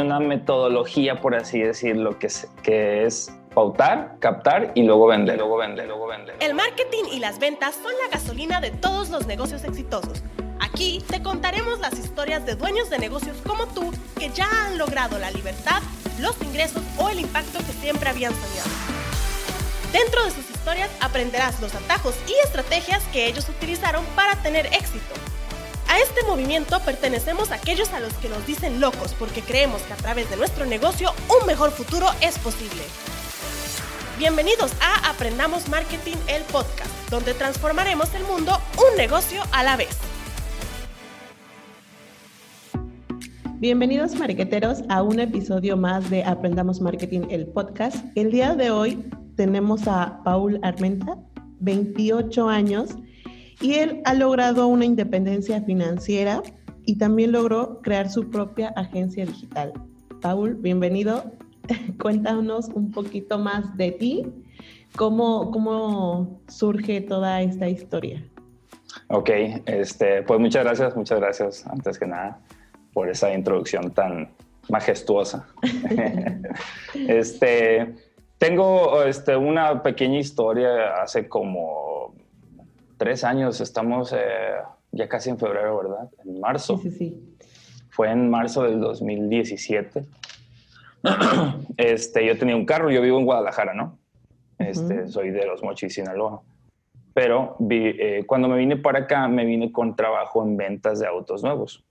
una metodología, por así decirlo, que es, que es pautar, captar y luego vender, luego vender, luego vender. El marketing y las ventas son la gasolina de todos los negocios exitosos. Aquí te contaremos las historias de dueños de negocios como tú que ya han logrado la libertad, los ingresos o el impacto que siempre habían soñado. Dentro de sus historias aprenderás los atajos y estrategias que ellos utilizaron para tener éxito a este movimiento pertenecemos a aquellos a los que nos dicen locos porque creemos que a través de nuestro negocio un mejor futuro es posible. Bienvenidos a Aprendamos Marketing, el podcast, donde transformaremos el mundo un negocio a la vez. Bienvenidos marqueteros a un episodio más de Aprendamos Marketing, el podcast. El día de hoy tenemos a Paul Armenta, 28 años y él ha logrado una independencia financiera y también logró crear su propia agencia digital. Paul, bienvenido. Cuéntanos un poquito más de ti, cómo, cómo surge toda esta historia. Ok, este, pues muchas gracias, muchas gracias antes que nada por esa introducción tan majestuosa. este, tengo este, una pequeña historia hace como tres años, estamos eh, ya casi en febrero, ¿verdad? En marzo. Sí, sí, sí. Fue en marzo del 2017. este, yo tenía un carro, yo vivo en Guadalajara, ¿no? Este, Soy de Los Mochis, Sinaloa. Pero eh, cuando me vine para acá, me vine con trabajo en ventas de autos nuevos.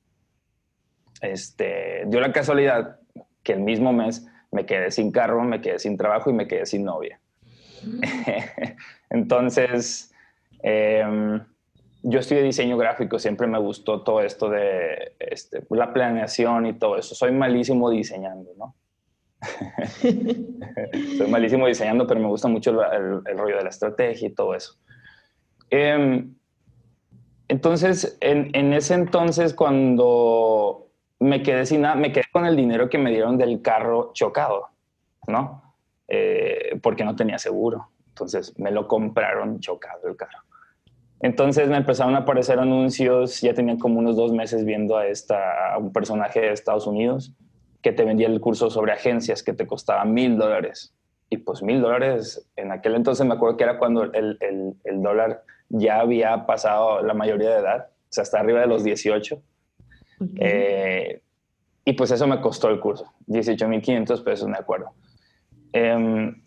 Este, dio la casualidad que el mismo mes me quedé sin carro, me quedé sin trabajo y me quedé sin novia. Entonces, Em, yo estudié diseño gráfico, siempre me gustó todo esto de este, la planeación y todo eso. Soy malísimo diseñando, ¿no? Soy malísimo diseñando, pero me gusta mucho el, rollo de la estrategia y todo eso. Em, entonces, en, ese entonces, cuando me quedé sin nada, me quedé con el dinero que me dieron del carro chocado, ¿no? Eh, porque no tenía seguro. Entonces, me lo compraron chocado el carro. Entonces me empezaron a aparecer anuncios, ya tenía como unos dos meses viendo a, esta, un personaje de Estados Unidos que te vendía el curso sobre agencias que te costaba mil dólares. Y pues mil dólares, en aquel entonces me acuerdo que era cuando el, el, dólar ya había pasado la mayoría de edad, o sea, hasta arriba de los 18. Eh, y pues eso me costó el curso, 18.500 pesos, me acuerdo. Em,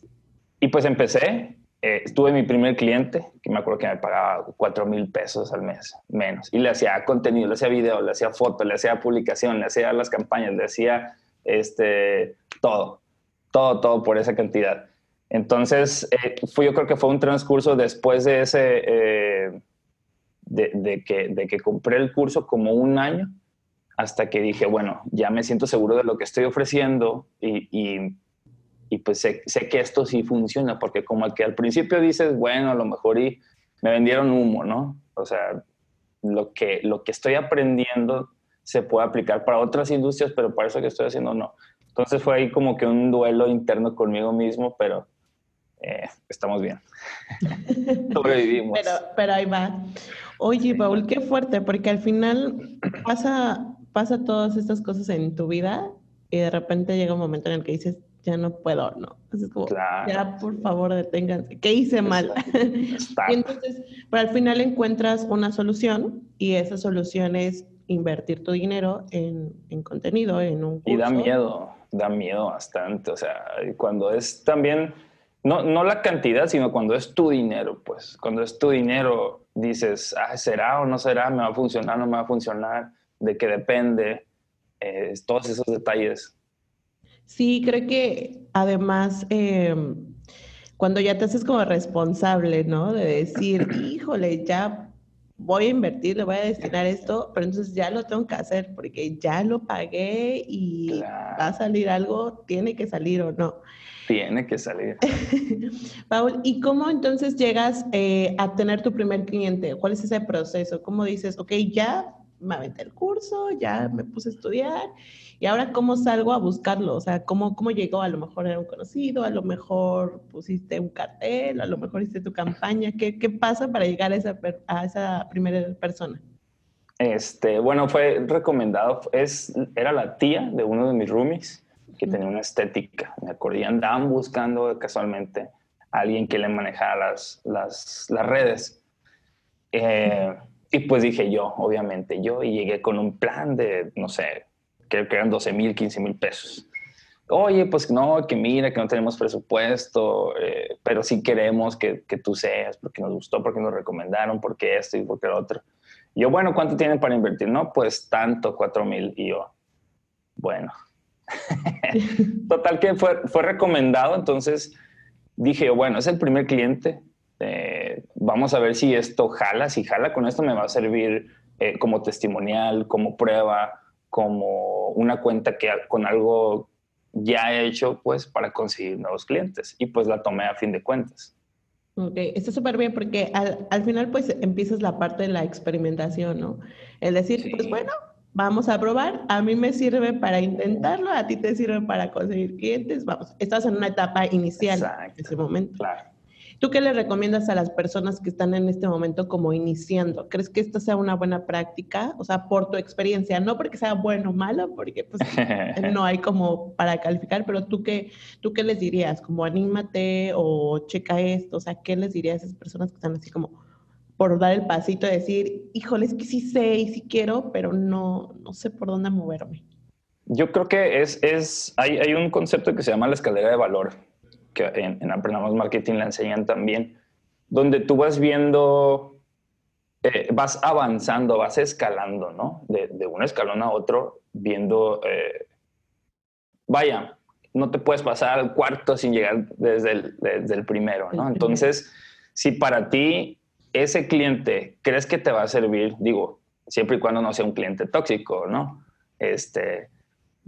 y pues empecé eh, tuve mi primer cliente, que me acuerdo que me pagaba 4 mil pesos al mes, menos. Y le hacía contenido, le hacía video, le hacía foto, le hacía publicación, le hacía las campañas, le hacía este, todo, todo, todo por esa cantidad. Entonces, eh, fue, yo creo que fue un transcurso después de ese, eh, de, que, de que compré el curso como un año, hasta que dije, bueno, ya me siento seguro de lo que estoy ofreciendo y y pues sé, que esto sí funciona, porque como que al principio dices, bueno, a lo mejor y me vendieron humo, ¿no? O sea, lo que, lo que estoy aprendiendo se puede aplicar para otras industrias, pero para eso que estoy haciendo no. Entonces fue ahí como que un duelo interno conmigo mismo, pero eh, estamos bien. Sobrevivimos. Pero, pero ahí va. Oye, Paul, qué fuerte, porque al final pasa, pasa todas estas cosas en tu vida y de repente llega un momento en el que dices, ya no puedo, ¿no? Entonces, como, ya por favor deténganse, ¿qué hice mal? y entonces, pero al final encuentras una solución y esa solución es invertir tu dinero en, en contenido, en un curso. Y da miedo, da miedo bastante, o sea, cuando es también, no, no la cantidad, sino cuando es tu dinero, pues, cuando es tu dinero, dices, ah, ¿será o no será? ¿Me va a funcionar o no me va a funcionar? ¿De qué depende? Eh, todos esos detalles Sí, creo que además em, cuando ya te haces como responsable, ¿no? De decir, híjole, ya voy a invertir, le voy a destinar esto, pero entonces ya lo tengo que hacer porque ya lo pagué y va a salir algo, tiene que salir o no. Tiene que salir. Paul, ¿y cómo entonces llegas eh, a tener tu primer cliente? ¿Cuál es ese proceso? ¿Cómo dices, ok, ya me aventé el curso, ya me puse a estudiar y ahora, ¿cómo salgo a buscarlo? O sea, ¿cómo, ¿cómo llegó? A lo mejor era un conocido, a lo mejor pusiste un cartel, a lo mejor hiciste tu campaña. ¿Qué, qué pasa para llegar a esa, a esa primera persona? Este, bueno, fue recomendado, es, era la tía de uno de mis roomies que tenía una estética. Me acordé, andaban buscando casualmente a alguien que le manejara las, las, las redes. Eh, y pues dije yo, obviamente yo, y llegué con un plan de, no sé, creo que eran 12 mil, 15 mil pesos. Oye, pues no, que mira, que no tenemos presupuesto, eh, pero sí queremos que, que, tú seas, porque nos gustó, porque nos recomendaron, porque esto y porque lo otro. yo, bueno, ¿cuánto tienen para invertir? No, pues tanto, 4 mil. Y yo, bueno. Total que fue, fue recomendado, entonces dije, bueno, es el primer cliente, eh, vamos a ver si esto jala, si jala con esto me va a servir eh, como testimonial, como prueba, como una cuenta que con algo ya he hecho, pues, para conseguir nuevos clientes. Y pues la tomé a fin de cuentas. Ok, está súper bien porque al, al, final pues empiezas la parte de la experimentación, ¿no? El decir, sí. pues bueno, vamos a probar, a mí me sirve para intentarlo, a ti te sirve para conseguir clientes, vamos, estás en una etapa inicial Exacto, en ese momento. Claro. ¿Tú qué le recomiendas a las personas que están en este momento como iniciando? ¿Crees que esta sea una buena práctica? O sea, por tu experiencia, no porque sea bueno o malo, porque pues no hay como para calificar, pero tú qué, tú qué les dirías? Como anímate o checa esto, o sea, ¿qué les dirías a esas personas que están así como por dar el pasito de decir, híjole, es que sí sé y sí quiero, pero no, no sé por dónde moverme? Yo creo que es, es hay, hay un concepto que se llama la escalera de valor que en, en Aprendamos Marketing la enseñan también, donde tú vas viendo, eh, vas avanzando, vas escalando, ¿no? De, de, un escalón a otro, viendo, eh, vaya, no te puedes pasar al cuarto sin llegar desde el, desde el primero, ¿no? Entonces, si para ti ese cliente crees que te va a servir, digo, siempre y cuando no sea un cliente tóxico, ¿no? Este,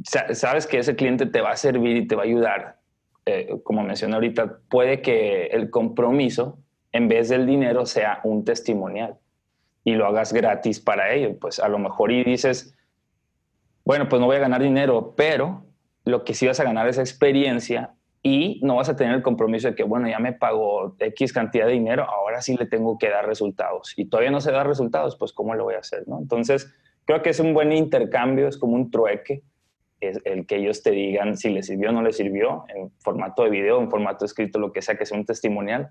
sabes que ese cliente te va a servir y te va a ayudar eh, como mencioné ahorita, puede que el compromiso, en vez del dinero, sea un testimonial y lo hagas gratis para ellos. Pues a lo mejor y dices, bueno, pues no voy a ganar dinero, pero lo que sí vas a ganar es experiencia y no vas a tener el compromiso de que, bueno, ya me pagó X cantidad de dinero, ahora sí le tengo que dar resultados. Y todavía no se da resultados, pues ¿cómo lo voy a hacer? ¿no? Entonces, creo que es un buen intercambio, es como un trueque es el que ellos te digan si les sirvió o no les sirvió, en formato de video, en formato escrito, lo que sea que sea un testimonial,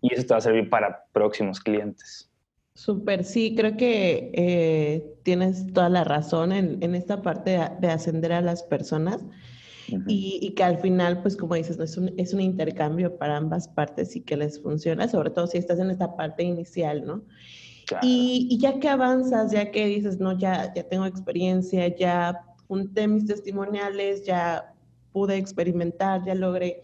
y eso te va a servir para próximos clientes. Súper, sí, creo que eh, tienes toda la razón en, en esta parte de, de, ascender a las personas uh -huh. y, y, que al final, pues como dices, es, un, es un intercambio para ambas partes y que les funciona, sobre todo si estás en esta parte inicial, ¿no? Claro. Y, y, ya que avanzas, ya que dices, no, ya, ya tengo experiencia, ya junté mis testimoniales, ya pude experimentar, ya logré.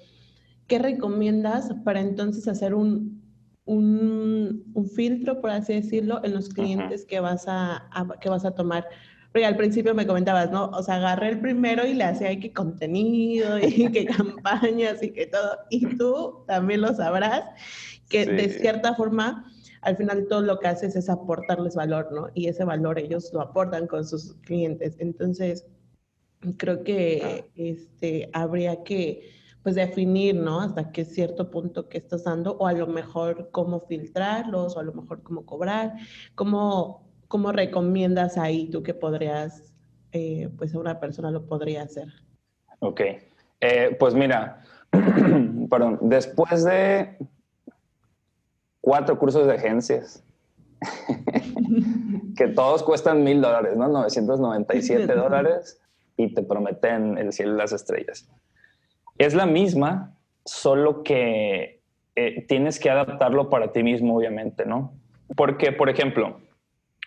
¿Qué recomiendas para entonces hacer un, un, un filtro, por así decirlo, en los clientes uh -huh. que, vas a, a, que vas a tomar? Porque al principio me comentabas, ¿no? O sea, agarré el primero y le hacía que contenido y que campañas y que todo. Y tú también lo sabrás, que sí. de cierta forma al final todo lo que haces es aportarles valor, ¿no? Y ese valor ellos lo aportan con sus clientes. Entonces, creo que este, habría que pues definir, ¿no? Hasta qué cierto punto que estás dando, o a lo mejor cómo filtrarlos, o a lo mejor cómo cobrar, cómo, cómo recomiendas ahí tú que podrías, eh, pues a una persona lo podría hacer. Ok, eh, pues mira, perdón, después de cuatro cursos de agencias, que todos cuestan mil dólares, ¿no? 997 dólares y te prometen el cielo y las estrellas. Es la misma, solo que eh, tienes que adaptarlo para ti mismo, obviamente, ¿no? Porque, por ejemplo,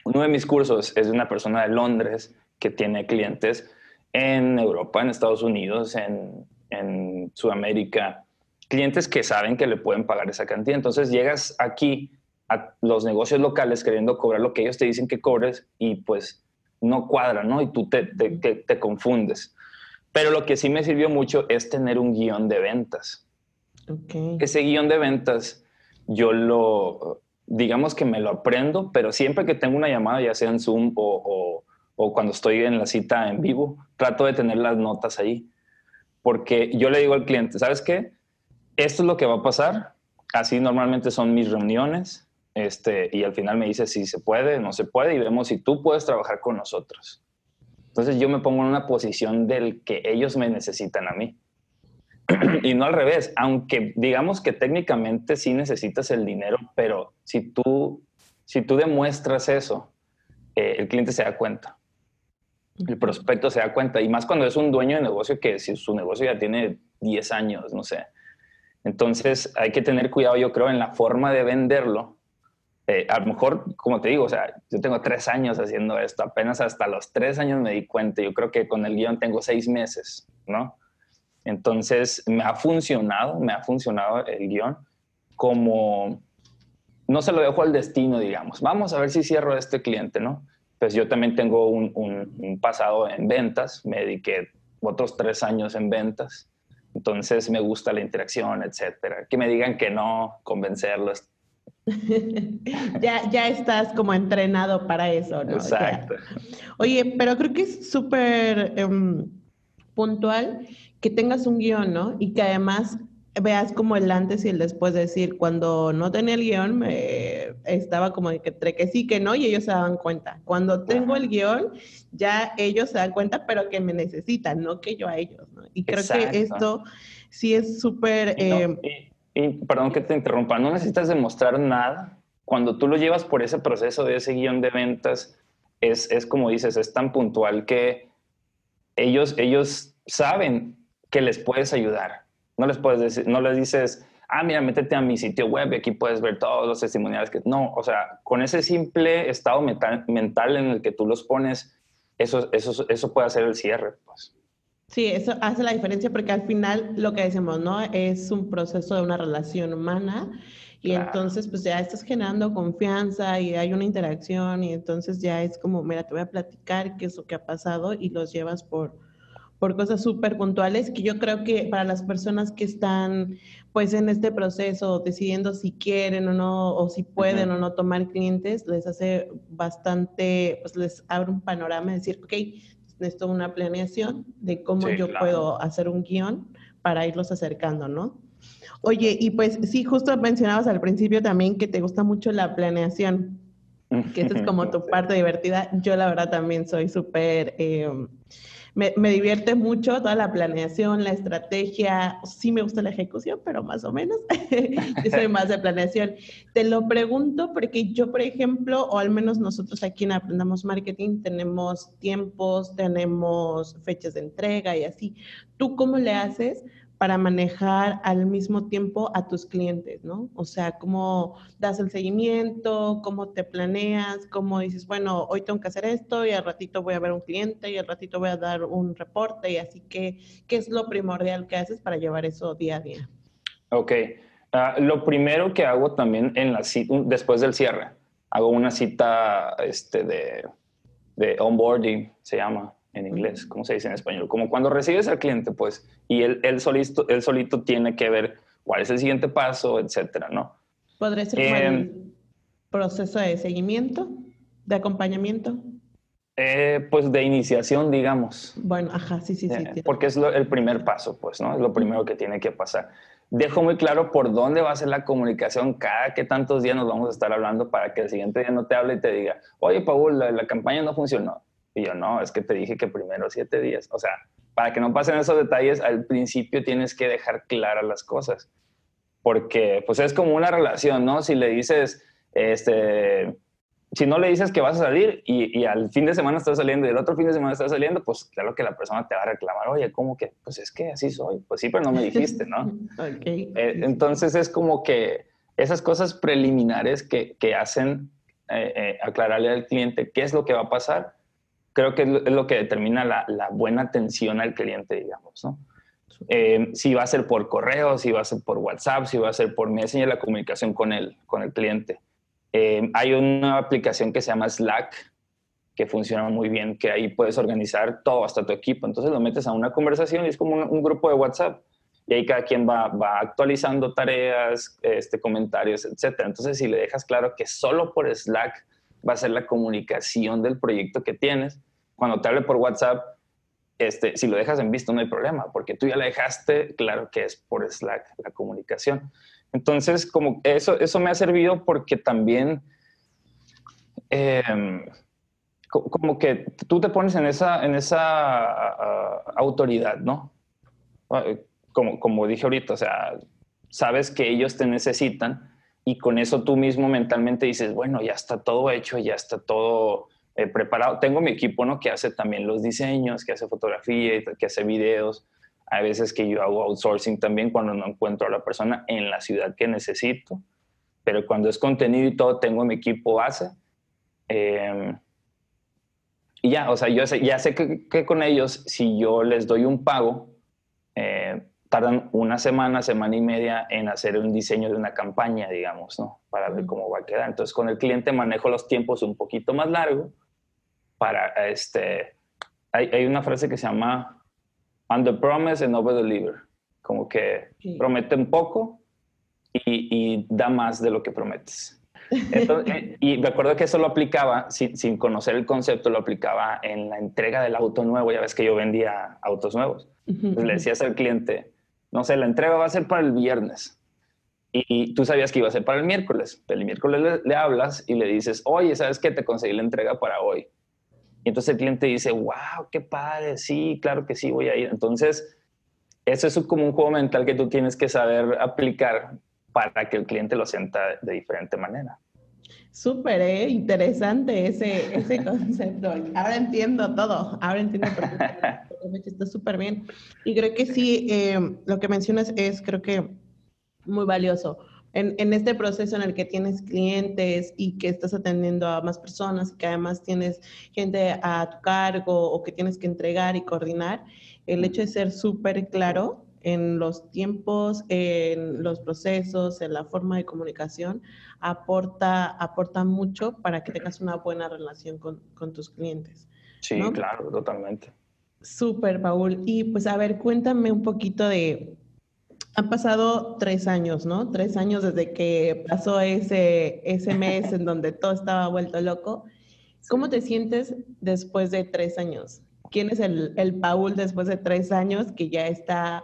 uno de mis cursos es de una persona de Londres que tiene clientes en Europa, en Estados Unidos, en, en Sudamérica, clientes que saben que le pueden pagar esa cantidad. Entonces llegas aquí a los negocios locales queriendo cobrar lo que ellos te dicen que cobres y pues no cuadra, ¿no? Y tú te, te, te, te confundes. Pero lo que sí me sirvió mucho es tener un guion de ventas. Okay. Ese guion de ventas yo lo, digamos que me lo aprendo, pero siempre que tengo una llamada, ya sea en Zoom o, o, o cuando estoy en la cita en vivo, trato de tener las notas ahí. Porque yo le digo al cliente, ¿sabes qué? esto es lo que va a pasar. Así normalmente son mis reuniones. Este, y al final me dice si se puede, no se puede, y vemos si tú puedes trabajar con nosotros. Entonces yo me pongo en una posición del que ellos me necesitan a mí. y no al revés, aunque digamos que técnicamente sí necesitas el dinero, pero si tú, si tú demuestras eso, eh, el cliente se da cuenta. El prospecto se da cuenta, y más cuando es un dueño de negocio que si su negocio ya tiene 10 años, no sé. Entonces hay que tener cuidado, yo creo, en la forma de venderlo. Eh, a lo mejor, como te digo, o sea, yo tengo tres años haciendo esto, apenas hasta los tres años me di cuenta, yo creo que con el guion tengo seis meses, ¿no? Entonces, me ha funcionado, me ha funcionado el guion como, no se lo dejo al destino, digamos, vamos a ver si cierro a este cliente, ¿no? Pues yo también tengo un, un, pasado en ventas, me dediqué otros tres años en ventas, entonces me gusta la interacción, etcétera. Que me digan que no, convencerlos. ya, ya estás como entrenado para eso, ¿no? Exacto. Oye, pero creo que es súper em, puntual que tengas un guion, ¿no? Y que además veas como el antes y el después, de decir, cuando no tenía el guion, me estaba como de que entre que sí, que no, y ellos se daban cuenta. Cuando tengo el guion, ya ellos se dan cuenta, pero que me necesitan, no que yo a ellos, ¿no? Y creo que esto sí es súper... Eh, y, perdón que te interrumpa, no necesitas demostrar nada. Cuando tú lo llevas por ese proceso de ese guion de ventas, es, es como dices, es tan puntual que ellos, ellos saben que les puedes ayudar. No les puedes decir, no les dices, ah, mira, métete a mi sitio web aquí puedes ver todos los testimoniales que... No, o sea, con ese simple estado mental, mental en el que tú los pones, eso, eso, eso puede hacer el cierre, pues. Sí, eso hace la diferencia porque al final lo que decimos, ¿no? Es un proceso de una relación humana y entonces pues ya estás generando confianza y hay una interacción y entonces ya es como, mira, te voy a platicar qué es lo que ha pasado y los llevas por, por cosas súper puntuales que yo creo que para las personas que están pues en este proceso decidiendo si quieren o no, o si pueden o no tomar clientes, les hace bastante, pues les abre un panorama de decir, ok, necesito una planeación de cómo yo puedo hacer un guion para irlos acercando, ¿no? Oye, y pues sí, justo mencionabas al principio también que te gusta mucho la planeación, que esa es como tu parte divertida. Yo la verdad también soy súper... Eh, me, me, divierte mucho toda la planeación, la estrategia. Sí me gusta la ejecución, pero más o menos. soy más de planeación. Te lo pregunto porque yo, por ejemplo, o al menos nosotros aquí en Aprendamos Marketing, tenemos tiempos, tenemos fechas de entrega y así. ¿Tú cómo le haces? Para manejar al mismo tiempo a tus clientes, ¿no? O sea, cómo das el seguimiento, cómo te planeas, cómo dices, bueno, hoy tengo que hacer esto y al ratito voy a ver un cliente y al ratito voy a dar un reporte y así que, ¿qué es lo primordial que haces para llevar eso día a día? Ok, ah, lo primero que hago también en la después del cierre, hago una cita este, de, de onboarding, se llama en inglés, ¿cómo se dice en español? Como cuando recibes al cliente, pues, y él, él, solito, él solito tiene que ver cuál es el siguiente paso, etcétera, ¿no? ¿Podría ser eh, el proceso de seguimiento, de acompañamiento? Eh, pues de iniciación, digamos. Bueno, ajá, sí, sí, sí. Eh, porque es el primer paso, pues, ¿no? Es lo primero que tiene que pasar. Dejo muy claro por dónde va a ser la comunicación, cada que tantos días nos vamos a estar hablando para que el siguiente día no te hable y te diga, oye, Paul, la campaña no funcionó y yo, no, es que te dije que primero siete días. O sea, para que no pasen esos detalles, al principio tienes que dejar claras las cosas. Porque, pues es como una relación, ¿no? Si le dices, este, si no le dices que vas a salir y, y, al fin de semana estás saliendo y el otro fin de semana estás saliendo, pues claro que la persona te va a reclamar, oye, ¿cómo que? Pues es que así soy. Pues sí, pero no me dijiste, ¿no? okay. Eh, entonces es como que esas cosas preliminares que, que hacen eh, eh, aclararle al cliente qué es lo que va a pasar creo que es lo que determina la, buena atención al cliente, digamos, ¿no? Eh, si va a ser por correo, si va a ser por WhatsApp, si va a ser por Messenger, la comunicación con el, con el cliente. Eh, hay una aplicación que se llama Slack, que funciona muy bien, que ahí puedes organizar todo, hasta tu equipo. Entonces lo metes a una conversación y es como un, grupo de WhatsApp. Y ahí cada quien va, va actualizando tareas, este, comentarios, etc. Entonces si le dejas claro que solo por Slack va a ser la comunicación del proyecto que tienes. Cuando te hable por WhatsApp, este, si lo dejas en visto no hay problema, porque tú ya le dejaste claro que es por Slack la comunicación. Entonces, como eso, eso me ha servido porque también, em, como que tú te pones en esa, en esa autoridad, ¿no? Ah, como, como dije ahorita, o sea, sabes que ellos te necesitan y con eso tú mismo mentalmente dices, bueno, ya está todo hecho, ya está todo eh, preparado. Tengo mi equipo, ¿no? Que hace también los diseños, que hace fotografía, que hace videos. Hay veces que yo hago outsourcing también cuando no encuentro a la persona en la ciudad que necesito. Pero cuando es contenido y todo, tengo mi equipo base. Em, y ya, o sea, yo ya sé que, con ellos, si yo les doy un pago, eh, tardan una semana, semana y media en hacer un diseño de una campaña, digamos, ¿no? Para ver cómo va a quedar. Entonces, con el cliente manejo los tiempos un poquito más largo para, este, hay, hay una frase que se llama under promise and over deliver, como que promete un poco y, y, da más de lo que prometes. Eh, y me acuerdo que eso lo aplicaba, sin, sin, conocer el concepto, lo aplicaba en la entrega del auto nuevo. Ya ves que yo vendía autos nuevos. Entonces le decías al cliente, no sé, la entrega va a ser para el viernes. Y, tú sabías que iba a ser para el miércoles. El miércoles le, hablas y le dices, oye, ¿sabes qué? Te conseguí la entrega para hoy. Y entonces el cliente dice, wow, qué padre, sí, claro que sí, voy a ir. Entonces, eso es como un juego mental que tú tienes que saber aplicar para que el cliente lo sienta de diferente manera. Súper ¿eh? interesante ese, ese concepto. Ahora entiendo todo, ahora entiendo perfectamente. Está súper bien. Y creo que sí, eh, lo que mencionas es, creo que, muy valioso. En, en, este proceso en el que tienes clientes y que estás atendiendo a más personas y que además tienes gente a tu cargo o que tienes que entregar y coordinar, el hecho de ser súper claro en los tiempos, en los procesos, en la forma de comunicación, aporta, aporta mucho para que tengas una buena relación con, con tus clientes. Sí, claro, totalmente. Súper, Paul. Y pues a ver, cuéntame un poquito de... Han pasado tres años, ¿no? Tres años desde que pasó ese, ese mes en donde todo estaba vuelto loco. ¿Cómo te sientes después de tres años? ¿Quién es el, el Paul después de tres años que ya está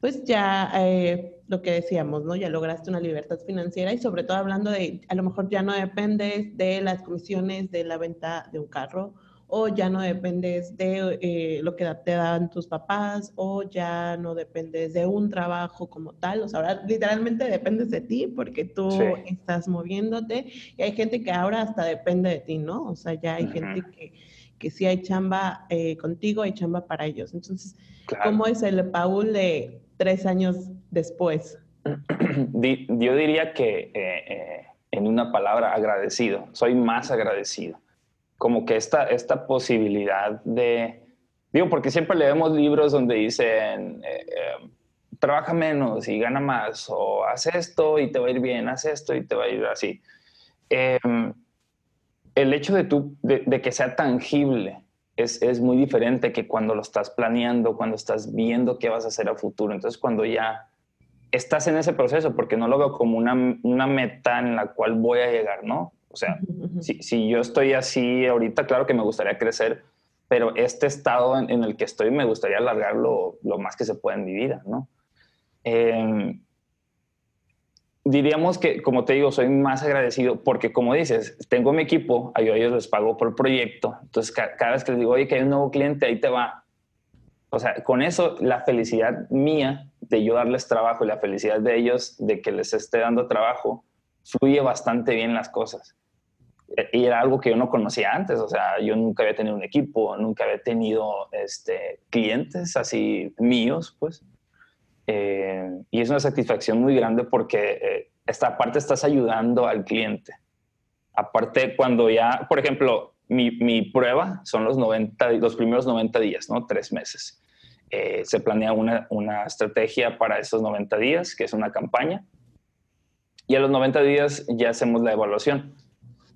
pues ya eh, lo que decíamos, ¿no? Ya lograste una libertad financiera y sobre todo hablando de, a lo mejor ya no dependes de las comisiones de la venta de un carro o ya no dependes de eh, lo que te dan tus papás o ya no dependes de un trabajo como tal, o sea, ahora literalmente dependes de ti porque tú estás moviéndote y hay gente que ahora hasta depende de ti, ¿no? O sea, ya hay gente que, que sí hay chamba eh, contigo, hay chamba para ellos. Entonces, ¿cómo es el Paul de tres años después? Yo diría que eh, eh, en una palabra agradecido, soy más agradecido. Como que esta, esta posibilidad de, digo, porque siempre leemos libros donde dicen, eh, trabaja menos y gana más, o haz esto y te va a ir bien, haz esto y te va a ir así. Em, el hecho de, tú, de que sea tangible, es, muy diferente que cuando lo estás planeando, cuando estás viendo qué vas a hacer a futuro. Entonces, cuando ya estás en ese proceso, porque no lo veo como una, meta en la cual voy a llegar, ¿no? O sea, si, yo estoy así ahorita, claro que me gustaría crecer, pero este estado en, el que estoy me gustaría alargarlo lo más que se pueda en mi vida, ¿no? Eh, diríamos que, como te digo, soy más agradecido porque, como dices, tengo mi equipo, a ellos les pago por proyecto. Entonces, cada vez que les digo, oye, que hay un nuevo cliente, ahí te va. O sea, con eso, la felicidad mía de yo darles trabajo y la felicidad de ellos de que les esté dando trabajo, fluye bastante bien las cosas. E, y era algo que yo no conocía antes, o sea, yo nunca había tenido un equipo, nunca había tenido este, clientes así míos, pues. Eh, y es una satisfacción muy grande porque eh, esta parte estás ayudando al cliente. Aparte, cuando ya, por ejemplo, mi, mi, prueba son los, 90, los primeros 90 días, ¿no? Tres meses. Eh, se planea una, una, estrategia para esos 90 días, que es una campaña. Y a los 90 días ya hacemos la evaluación.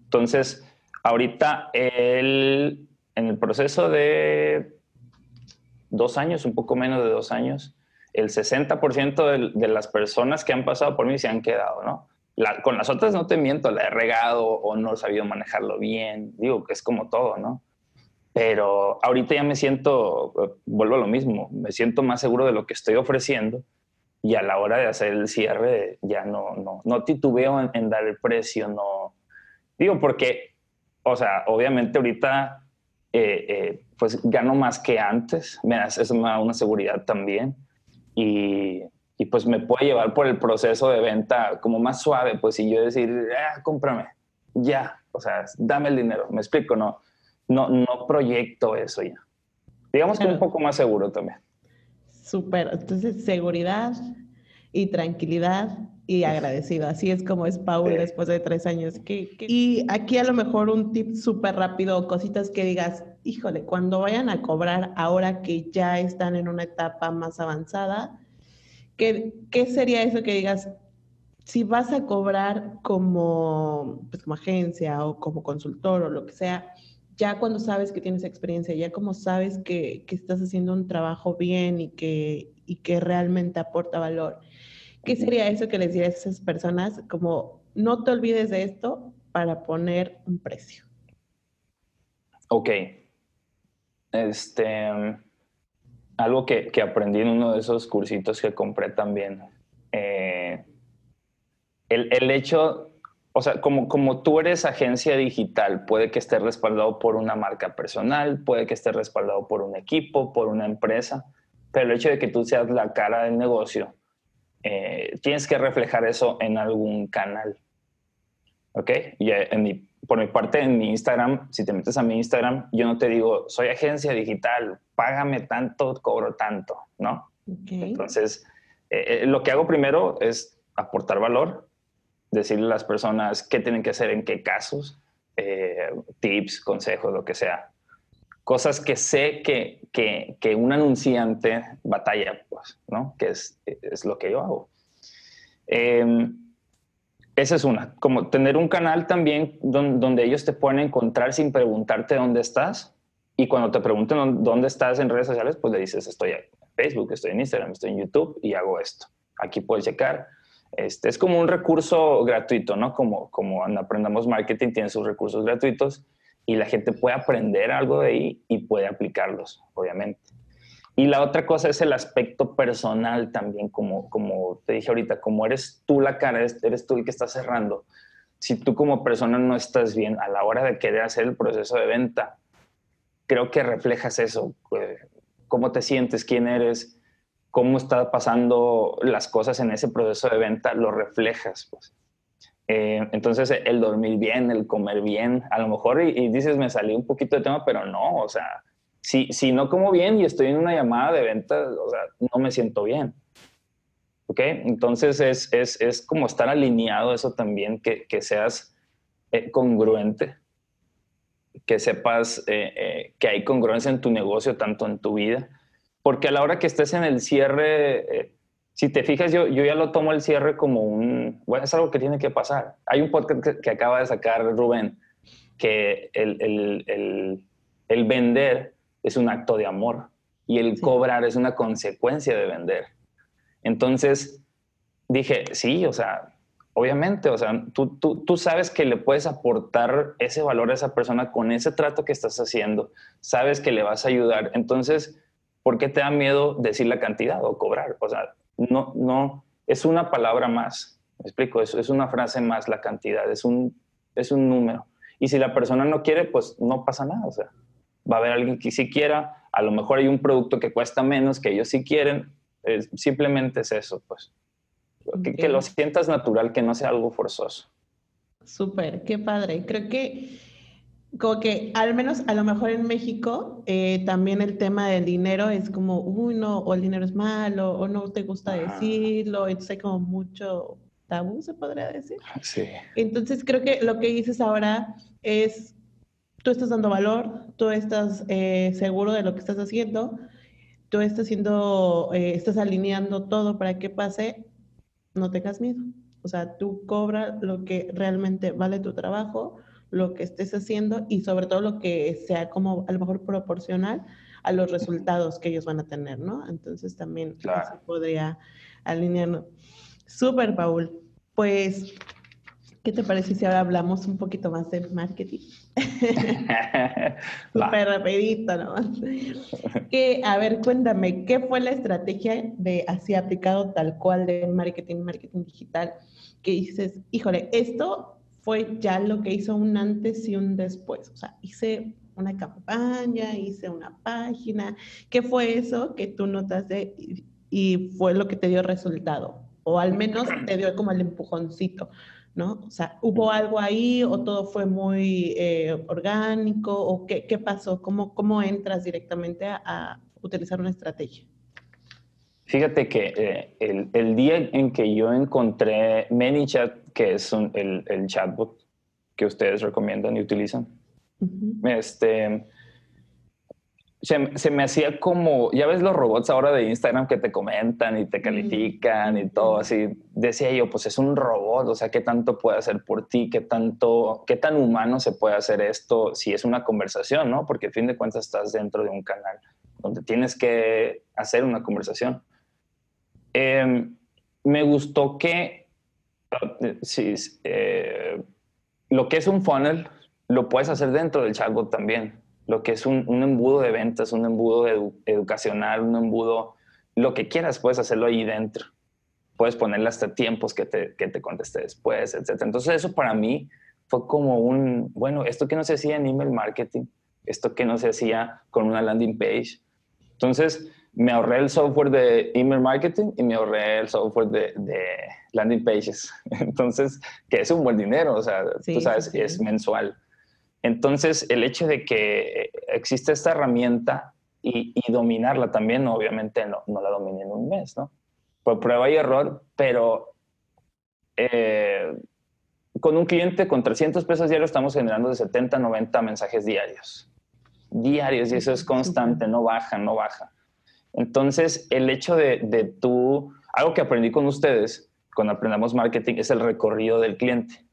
Entonces, ahorita el, en el proceso de dos años, un poco menos de dos años, el 60% de, las personas que han pasado por mí se han quedado, ¿no? con las otras no te miento, la he regado o no he sabido manejarlo bien, digo que es como todo, ¿no? Pero ahorita ya me siento, vuelvo a lo mismo, me siento más seguro de lo que estoy ofreciendo y a la hora de hacer el cierre ya no, no, no titubeo en, dar el precio, no. Digo, porque, o sea, obviamente ahorita eh, eh, pues gano más que antes, me eso me da una seguridad también y, y, pues me puede llevar por el proceso de venta como más suave, pues si yo decir, ah, cómprame, ya, o sea, dame el dinero, me explico, no, no, no proyecto eso ya. Digamos que un poco más seguro también. Súper, entonces seguridad y tranquilidad y agradecido. Así es como es Paul después de tres años. Y aquí a lo mejor un tip súper rápido, cositas que digas, híjole, cuando vayan a cobrar ahora que ya están en una etapa más avanzada, ¿qué, qué sería eso que digas? Si vas a cobrar como, pues, como agencia o como consultor o lo que sea, ya cuando sabes que tienes experiencia, ya como sabes que, que estás haciendo un trabajo bien y que, y que realmente aporta valor, ¿qué sería eso que les diría a esas personas? Como no te olvides de esto para poner un precio. Ok. Este, algo que, que aprendí en uno de esos cursitos que compré también. Eh, el, el hecho o sea, como, como tú eres agencia digital, puede que esté respaldado por una marca personal, puede que esté respaldado por un equipo, por una empresa, pero el hecho de que tú seas la cara del negocio, eh, tienes que reflejar eso en algún canal. ¿Ok? Y en por mi parte, en mi Instagram, si te metes a mi Instagram, yo no te digo, soy agencia digital, págame tanto, cobro tanto, ¿no? Entonces, eh, eh, lo que hago primero es aportar valor, decirle a las personas qué tienen que hacer en qué casos, eh, tips, consejos, lo que sea. Cosas que sé que, que, que, un anunciante batalla, pues, ¿no? Que es, es lo que yo hago. Em, esa es una, como tener un canal también donde, ellos te pueden encontrar sin preguntarte dónde estás. Y cuando te pregunten dónde estás en redes sociales, pues le dices, estoy en Facebook, estoy en Instagram, estoy en YouTube y hago esto. Aquí puedes checar este, es como un recurso gratuito, ¿no? Como, como en Aprendamos Marketing tiene sus recursos gratuitos y la gente puede aprender algo de ahí y puede aplicarlos, obviamente. Y la otra cosa es el aspecto personal también, como, como te dije ahorita, como eres tú la cara, eres, tú el que está cerrando. Si tú como persona no estás bien a la hora de querer hacer el proceso de venta, creo que reflejas eso, eh, cómo te sientes, quién eres, cómo está pasando las cosas en ese proceso de venta, lo reflejas. Pues. Eh, entonces, el dormir bien, el comer bien, a lo mejor, y, dices, me salí un poquito de tema, pero no, o sea, si, si no como bien y estoy en una llamada de venta, o sea, no me siento bien. ¿Ok? Entonces, es, es, es como estar alineado eso también, que, que seas eh, congruente, que sepas eh, que hay congruencia en tu negocio, tanto en tu vida porque a la hora que estés en el cierre, eh, si te fijas, yo, yo ya lo tomo el cierre como un, bueno, es algo que tiene que pasar. Hay un podcast que, acaba de sacar Rubén, que el, el, el, vender es un acto de amor y el cobrar es una consecuencia de vender. Entonces dije, sí, o sea, obviamente, o sea, tú, tú, tú, sabes que le puedes aportar ese valor a esa persona con ese trato que estás haciendo, sabes que le vas a ayudar. Entonces, ¿por qué te da miedo decir la cantidad o cobrar? O sea, no, no, es una palabra más. Me explico, es, es una frase más la cantidad, es un, es un número. Y si la persona no quiere, pues no pasa nada. O sea, va a haber alguien que sí quiera, a lo mejor hay un producto que cuesta menos, que ellos sí quieren, simplemente es eso, pues. Que, que, lo sientas natural, que no sea algo forzoso. Súper, qué padre. Creo que como que al menos a lo mejor en México eh, también el tema del dinero es como, uy, no, o el dinero es malo, o no te gusta decirlo, entonces hay como mucho tabú, se podría decir. Sí. Entonces creo que lo que dices ahora es, tú estás dando valor, tú estás eh, seguro de lo que estás haciendo, tú estás haciendo, eh, estás alineando todo para que pase, no tengas miedo. O sea, tú cobras lo que realmente vale tu trabajo lo que estés haciendo y sobre todo lo que sea como a lo mejor proporcional a los resultados que ellos van a tener, ¿no? Entonces también se podría alinearnos. Súper, Paul. Pues ¿Qué te parece si ahora hablamos un poquito más de marketing? Súper rapidito nomás. Que, a ver, cuéntame, ¿qué fue la estrategia de así aplicado tal cual de marketing, marketing digital? Que dices, híjole, esto fue ya lo que hizo un antes y un después. O sea, hice una campaña, hice una página. ¿Qué fue eso que tú notaste y fue lo que te dio resultado? O al menos te dio como el empujoncito. ¿No? O sea, ¿hubo algo ahí o todo fue muy eh, orgánico o qué, qué pasó? ¿Cómo, ¿Cómo, entras directamente a, utilizar una estrategia? Fíjate que eh, el, el, día en que yo encontré ManyChat, que es el, el, chatbot que ustedes recomiendan y utilizan, este, se, me hacía como, ya ves los robots ahora de Instagram que te comentan y te califican y todo así. Decía yo, pues es un robot, o sea, ¿qué tanto puede hacer por ti? ¿Qué tanto, qué tan humano se puede hacer esto si es una conversación, no? Porque al fin de cuentas estás dentro de un canal donde tienes que hacer una conversación. Em, me gustó que, eh, sí, eh, lo que es un funnel, lo puedes hacer dentro del chatbot también lo que es un, embudo de ventas, un embudo educacional, un embudo, lo que quieras, puedes hacerlo ahí dentro. Puedes ponerle hasta tiempos que te, que te conteste después, etc. Entonces eso para mí fue como un, bueno, esto que no se hacía en email marketing, esto que no se hacía con una landing page. Entonces me ahorré el software de email marketing y me ahorré el software de, de landing pages. Entonces, que es un buen dinero, o sea, tú sabes, es mensual. Entonces, el hecho de que existe esta herramienta y, dominarla también, obviamente no, la dominé en un mes, ¿no? Por prueba y error, pero eh, con un cliente con 300 pesos diarios estamos generando de 70 a 90 mensajes diarios. Diarios, y eso es constante, no baja, no baja. Entonces, el hecho de, de tú, algo que aprendí con ustedes cuando aprendamos marketing es el recorrido del cliente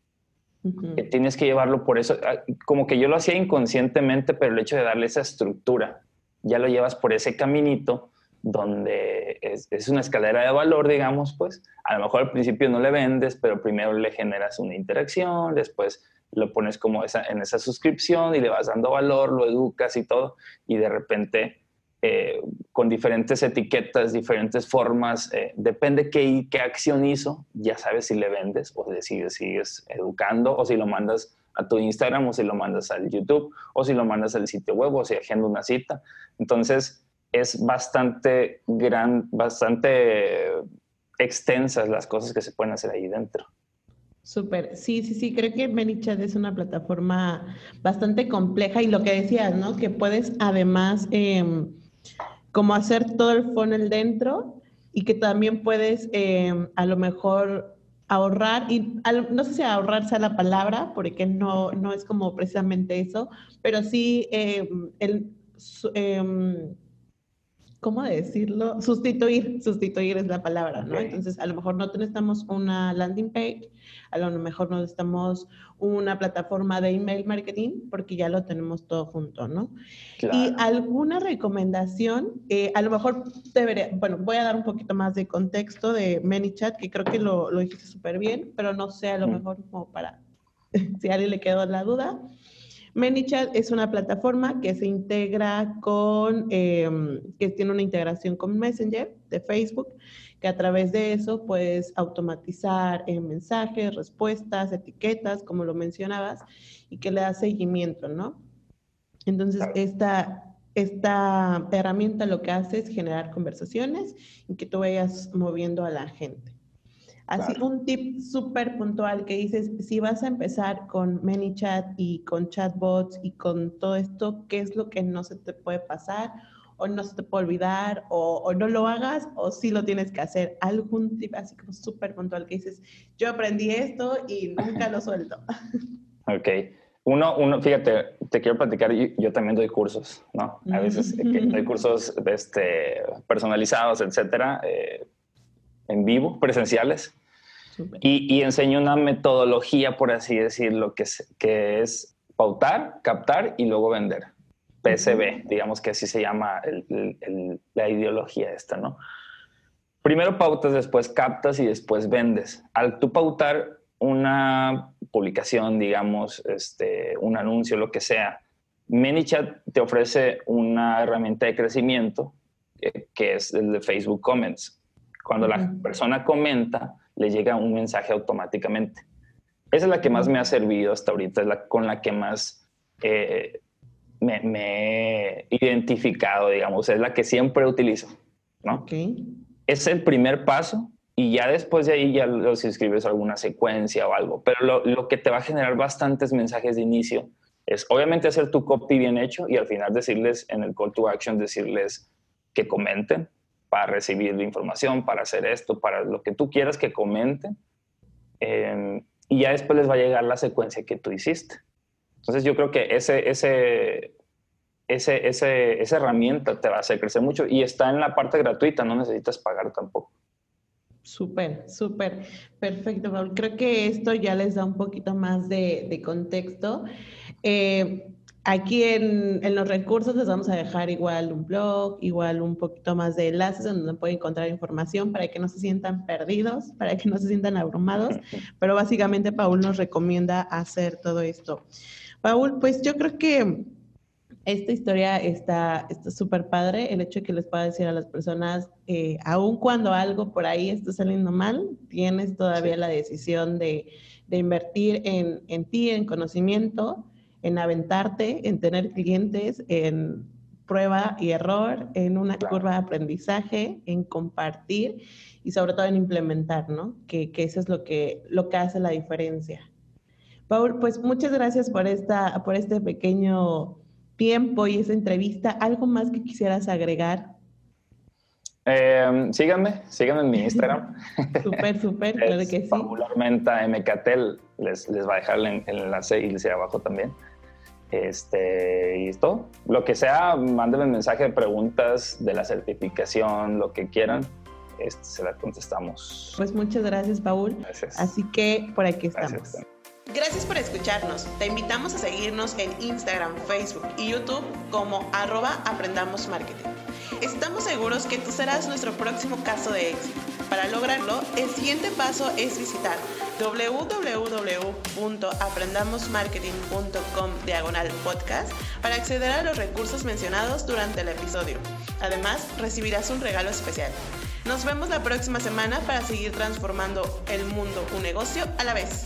tienes que llevarlo por eso, ah, como que yo lo hacía inconscientemente, pero el hecho de darle esa estructura, ya lo llevas por ese caminito donde es, es, una escalera de valor, digamos, pues a lo mejor al principio no le vendes, pero primero le generas una interacción, después lo pones como esa, en esa suscripción y le vas dando valor, lo educas y todo, y de repente eh, con diferentes etiquetas, diferentes formas, eh, depende qué, qué acción hizo, ya sabes si le vendes o si sigues educando o si lo mandas a tu Instagram o si lo mandas al YouTube o si lo mandas al sitio web o si agenda una cita. Entonces es bastante gran, bastante extensas las cosas que se pueden hacer ahí dentro. Súper, sí, sí, sí, creo que ManyChat es una plataforma bastante compleja y lo que decías, ¿no? Que puedes además em, como hacer todo el funnel dentro y que también puedes em, a lo mejor ahorrar, y no sé si ahorrarse la palabra, porque no, no es como precisamente eso, pero sí em, el, em, ¿cómo decirlo? Sustituir, sustituir es la palabra, ¿no? Entonces, a lo mejor no necesitamos una landing page, a lo mejor no necesitamos una plataforma de email marketing, porque ya lo tenemos todo junto, ¿no? Y alguna recomendación, eh, a lo mejor debería, bueno, voy a dar un poquito más de contexto de ManyChat, que creo que lo, lo dijiste súper bien, pero no sé, a lo mejor como para, si a alguien le quedó la duda. ManyChat es una plataforma que se integra con, em, que tiene una integración con Messenger de Facebook, que a través de eso puedes automatizar eh, mensajes, respuestas, etiquetas, como lo mencionabas, y que le da seguimiento, ¿no? Entonces, esta, esta herramienta lo que hace es generar conversaciones y que tú vayas moviendo a la gente. Así un tip súper puntual que dices, si vas a empezar con ManyChat y con chatbots y con todo esto, ¿qué es lo que no se te puede pasar o no se te puede olvidar o, no lo hagas o sí lo tienes que hacer? Algún tip así como súper puntual que dices, yo aprendí esto y nunca lo suelto. Ok. Uno, uno, fíjate, te quiero platicar, yo, también doy cursos, ¿no? A veces doy cursos este, personalizados, etcétera, eh, en vivo, presenciales. Y, y, enseño una metodología, por así decirlo, que es, que es pautar, captar y luego vender. PSB, digamos que así se llama la ideología esta, ¿no? Primero pautas, después captas y después vendes. Al tú pautar una publicación, digamos, este, un anuncio, lo que sea. ManyChat te ofrece una herramienta de crecimiento eh, que es el de Facebook Comments. Cuando la persona comenta, le llega un mensaje automáticamente. Esa es la que más me ha servido hasta ahorita, es la con la que más eh, me, he identificado, digamos, es la que siempre utilizo, ¿no? Es el primer paso y ya después de ahí ya los escribes alguna secuencia o algo, pero lo, lo, que te va a generar bastantes mensajes de inicio es obviamente hacer tu copy bien hecho y al final decirles en el call to action, decirles que comenten para recibir la información, para hacer esto, para lo que tú quieras que comenten. Em, y ya después les va a llegar la secuencia que tú hiciste. Entonces yo creo que ese, ese, ese, ese, esa herramienta te va a hacer crecer mucho y está en la parte gratuita, no necesitas pagar tampoco. Súper, súper, perfecto, Paul. Creo que esto ya les da un poquito más de, de contexto. Eh, Aquí en, los recursos les vamos a dejar igual un blog, igual un poquito más de enlaces donde pueden encontrar información para que no se sientan perdidos, para que no se sientan abrumados, pero básicamente Paul nos recomienda hacer todo esto. Paul, pues yo creo que esta historia está súper padre, el hecho de que les pueda decir a las personas, eh, aun cuando algo por ahí está saliendo mal, tienes todavía la decisión de, invertir en, en ti, en conocimiento en aventarte, en tener clientes, en prueba y error, en una curva de aprendizaje, en compartir y sobre todo en implementar, ¿no? Que, eso es lo que, lo que hace la diferencia. Paul, pues muchas gracias por, esta, por este pequeño tiempo y esta entrevista. ¿Algo más que quisieras agregar? Eh, síganme, síganme en mi Instagram. súper, súper, claro que sí. Paul Armenta MKTEL, les, les va a dejar el, el enlace y les abajo también. Este, y esto, lo que sea, mándenme mensaje de preguntas de la certificación, lo que quieran, este, se la contestamos. Pues muchas gracias, Paul. Gracias. Así que por aquí estamos. Gracias por escucharnos. Te invitamos a seguirnos en Instagram, Facebook y YouTube como arroba Aprendamos Marketing. Estamos seguros que tú serás nuestro próximo caso de éxito. Para lograrlo, el siguiente paso es visitar www.aprendamosmarketing.com diagonal podcast para acceder a los recursos mencionados durante el episodio. Además, recibirás un regalo especial. Nos vemos la próxima semana para seguir transformando el mundo un negocio a la vez.